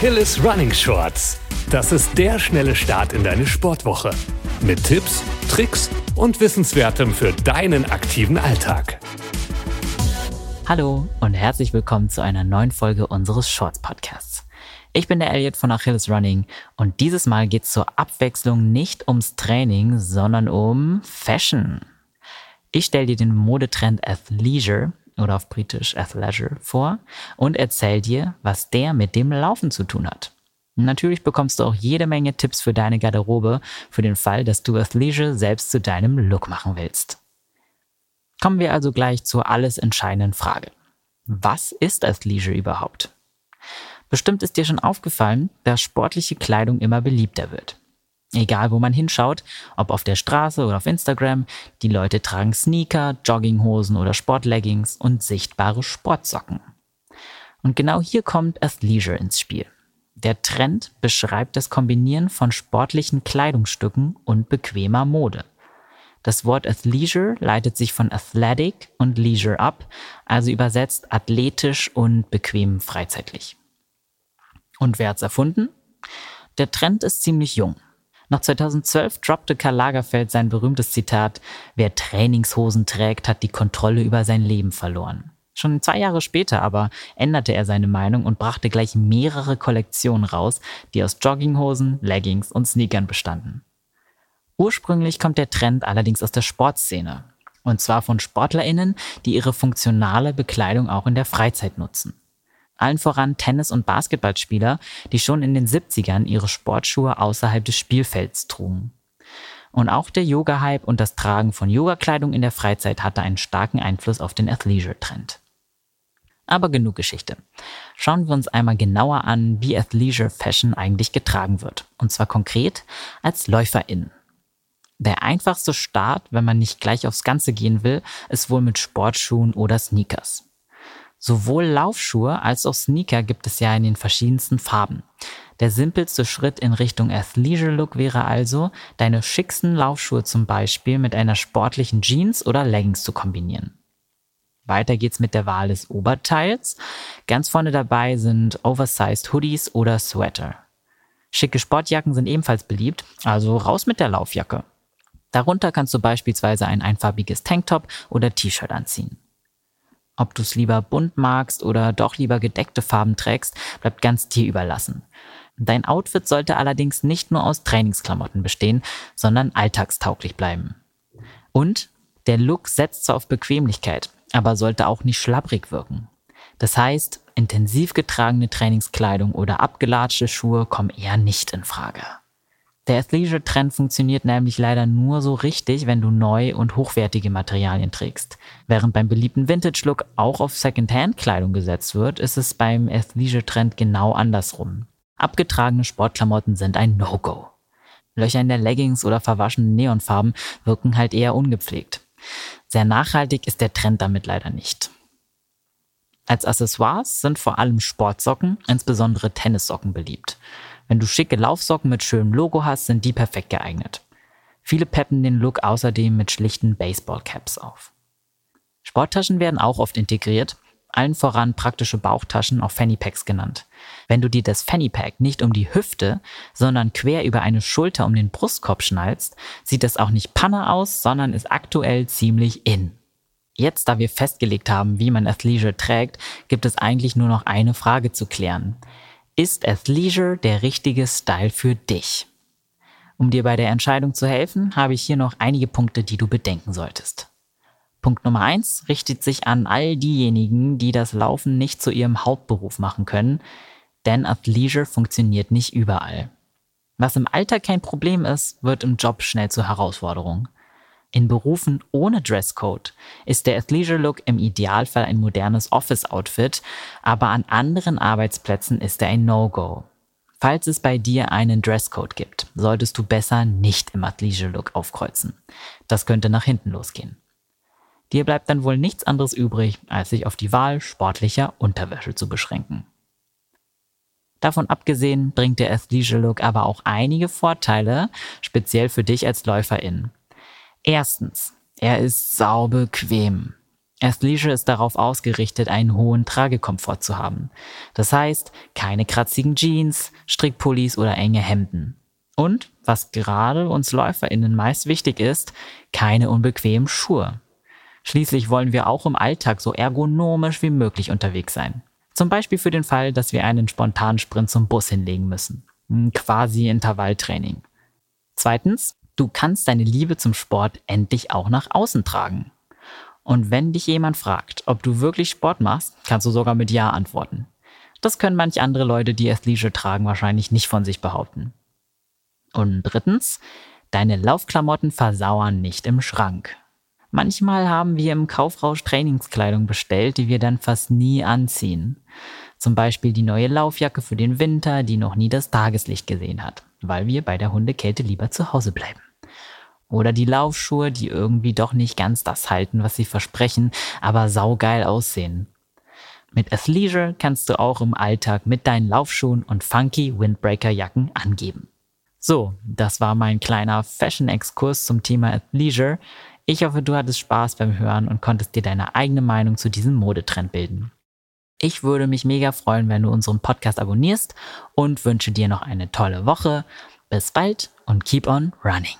Achilles Running Shorts. Das ist der schnelle Start in deine Sportwoche. Mit Tipps, Tricks und Wissenswertem für deinen aktiven Alltag. Hallo und herzlich willkommen zu einer neuen Folge unseres Shorts Podcasts. Ich bin der Elliot von Achilles Running und dieses Mal geht es zur Abwechslung nicht ums Training, sondern um Fashion. Ich stelle dir den Modetrend Athleisure oder auf Britisch Athleisure vor und erzähl dir, was der mit dem Laufen zu tun hat. Natürlich bekommst du auch jede Menge Tipps für deine Garderobe für den Fall, dass du Athleisure selbst zu deinem Look machen willst. Kommen wir also gleich zur alles entscheidenden Frage. Was ist Athleisure überhaupt? Bestimmt ist dir schon aufgefallen, dass sportliche Kleidung immer beliebter wird. Egal wo man hinschaut, ob auf der Straße oder auf Instagram, die Leute tragen Sneaker, Jogginghosen oder Sportleggings und sichtbare Sportsocken. Und genau hier kommt Athleisure ins Spiel. Der Trend beschreibt das Kombinieren von sportlichen Kleidungsstücken und bequemer Mode. Das Wort Athleisure leitet sich von Athletic und Leisure ab, also übersetzt athletisch und bequem freizeitlich. Und wer hat's erfunden? Der Trend ist ziemlich jung. Noch 2012 droppte Karl Lagerfeld sein berühmtes Zitat, wer Trainingshosen trägt, hat die Kontrolle über sein Leben verloren. Schon zwei Jahre später aber änderte er seine Meinung und brachte gleich mehrere Kollektionen raus, die aus Jogginghosen, Leggings und Sneakern bestanden. Ursprünglich kommt der Trend allerdings aus der Sportszene. Und zwar von SportlerInnen, die ihre funktionale Bekleidung auch in der Freizeit nutzen allen voran Tennis- und Basketballspieler, die schon in den 70ern ihre Sportschuhe außerhalb des Spielfelds trugen. Und auch der Yoga-Hype und das Tragen von Yogakleidung in der Freizeit hatte einen starken Einfluss auf den Athleisure-Trend. Aber genug Geschichte. Schauen wir uns einmal genauer an, wie Athleisure Fashion eigentlich getragen wird. Und zwar konkret als LäuferInnen. Der einfachste Start, wenn man nicht gleich aufs Ganze gehen will, ist wohl mit Sportschuhen oder Sneakers. Sowohl Laufschuhe als auch Sneaker gibt es ja in den verschiedensten Farben. Der simpelste Schritt in Richtung Athleisure Look wäre also, deine schicksten Laufschuhe zum Beispiel mit einer sportlichen Jeans oder Leggings zu kombinieren. Weiter geht's mit der Wahl des Oberteils. Ganz vorne dabei sind Oversized Hoodies oder Sweater. Schicke Sportjacken sind ebenfalls beliebt, also raus mit der Laufjacke. Darunter kannst du beispielsweise ein einfarbiges Tanktop oder T-Shirt anziehen. Ob du es lieber bunt magst oder doch lieber gedeckte Farben trägst, bleibt ganz dir überlassen. Dein Outfit sollte allerdings nicht nur aus Trainingsklamotten bestehen, sondern alltagstauglich bleiben. Und der Look setzt zwar auf Bequemlichkeit, aber sollte auch nicht schlabbrig wirken. Das heißt, intensiv getragene Trainingskleidung oder abgelatschte Schuhe kommen eher nicht in Frage. Der Athleisure-Trend funktioniert nämlich leider nur so richtig, wenn du neu und hochwertige Materialien trägst. Während beim beliebten Vintage-Look auch auf Second-Hand-Kleidung gesetzt wird, ist es beim Athleisure-Trend genau andersrum. Abgetragene Sportklamotten sind ein No-Go. Löcher in der Leggings oder verwaschene Neonfarben wirken halt eher ungepflegt. Sehr nachhaltig ist der Trend damit leider nicht. Als Accessoires sind vor allem Sportsocken, insbesondere Tennissocken beliebt. Wenn du schicke Laufsocken mit schönem Logo hast, sind die perfekt geeignet. Viele peppen den Look außerdem mit schlichten Baseballcaps auf. Sporttaschen werden auch oft integriert, allen voran praktische Bauchtaschen, auch Fanny Packs genannt. Wenn du dir das Fanny Pack nicht um die Hüfte, sondern quer über eine Schulter um den Brustkorb schnallst, sieht das auch nicht Panne aus, sondern ist aktuell ziemlich in. Jetzt, da wir festgelegt haben, wie man Athleisure trägt, gibt es eigentlich nur noch eine Frage zu klären. Ist Athleisure der richtige Style für dich? Um dir bei der Entscheidung zu helfen, habe ich hier noch einige Punkte, die du bedenken solltest. Punkt Nummer eins richtet sich an all diejenigen, die das Laufen nicht zu ihrem Hauptberuf machen können, denn Athleisure funktioniert nicht überall. Was im Alltag kein Problem ist, wird im Job schnell zur Herausforderung. In Berufen ohne Dresscode ist der Athleisure-Look im Idealfall ein modernes Office-Outfit, aber an anderen Arbeitsplätzen ist er ein No-Go. Falls es bei dir einen Dresscode gibt, solltest du besser nicht im Athleisure-Look aufkreuzen. Das könnte nach hinten losgehen. Dir bleibt dann wohl nichts anderes übrig, als sich auf die Wahl sportlicher Unterwäsche zu beschränken. Davon abgesehen bringt der Athleisure-Look aber auch einige Vorteile, speziell für dich als Läuferin. Erstens, er ist saubequem. Athleisure ist darauf ausgerichtet, einen hohen Tragekomfort zu haben. Das heißt, keine kratzigen Jeans, Strickpullis oder enge Hemden. Und, was gerade uns LäuferInnen meist wichtig ist, keine unbequemen Schuhe. Schließlich wollen wir auch im Alltag so ergonomisch wie möglich unterwegs sein. Zum Beispiel für den Fall, dass wir einen spontanen Sprint zum Bus hinlegen müssen. Quasi Intervalltraining. Zweitens, du kannst deine Liebe zum Sport endlich auch nach außen tragen. Und wenn dich jemand fragt, ob du wirklich Sport machst, kannst du sogar mit Ja antworten. Das können manch andere Leute, die Athleisure tragen, wahrscheinlich nicht von sich behaupten. Und drittens, deine Laufklamotten versauern nicht im Schrank. Manchmal haben wir im Kaufrausch Trainingskleidung bestellt, die wir dann fast nie anziehen. Zum Beispiel die neue Laufjacke für den Winter, die noch nie das Tageslicht gesehen hat, weil wir bei der Hundekälte lieber zu Hause bleiben. Oder die Laufschuhe, die irgendwie doch nicht ganz das halten, was sie versprechen, aber saugeil aussehen. Mit Athleisure kannst du auch im Alltag mit deinen Laufschuhen und funky Windbreaker-Jacken angeben. So, das war mein kleiner Fashion-Exkurs zum Thema Athleisure. Ich hoffe, du hattest Spaß beim Hören und konntest dir deine eigene Meinung zu diesem Modetrend bilden. Ich würde mich mega freuen, wenn du unseren Podcast abonnierst und wünsche dir noch eine tolle Woche. Bis bald und keep on running.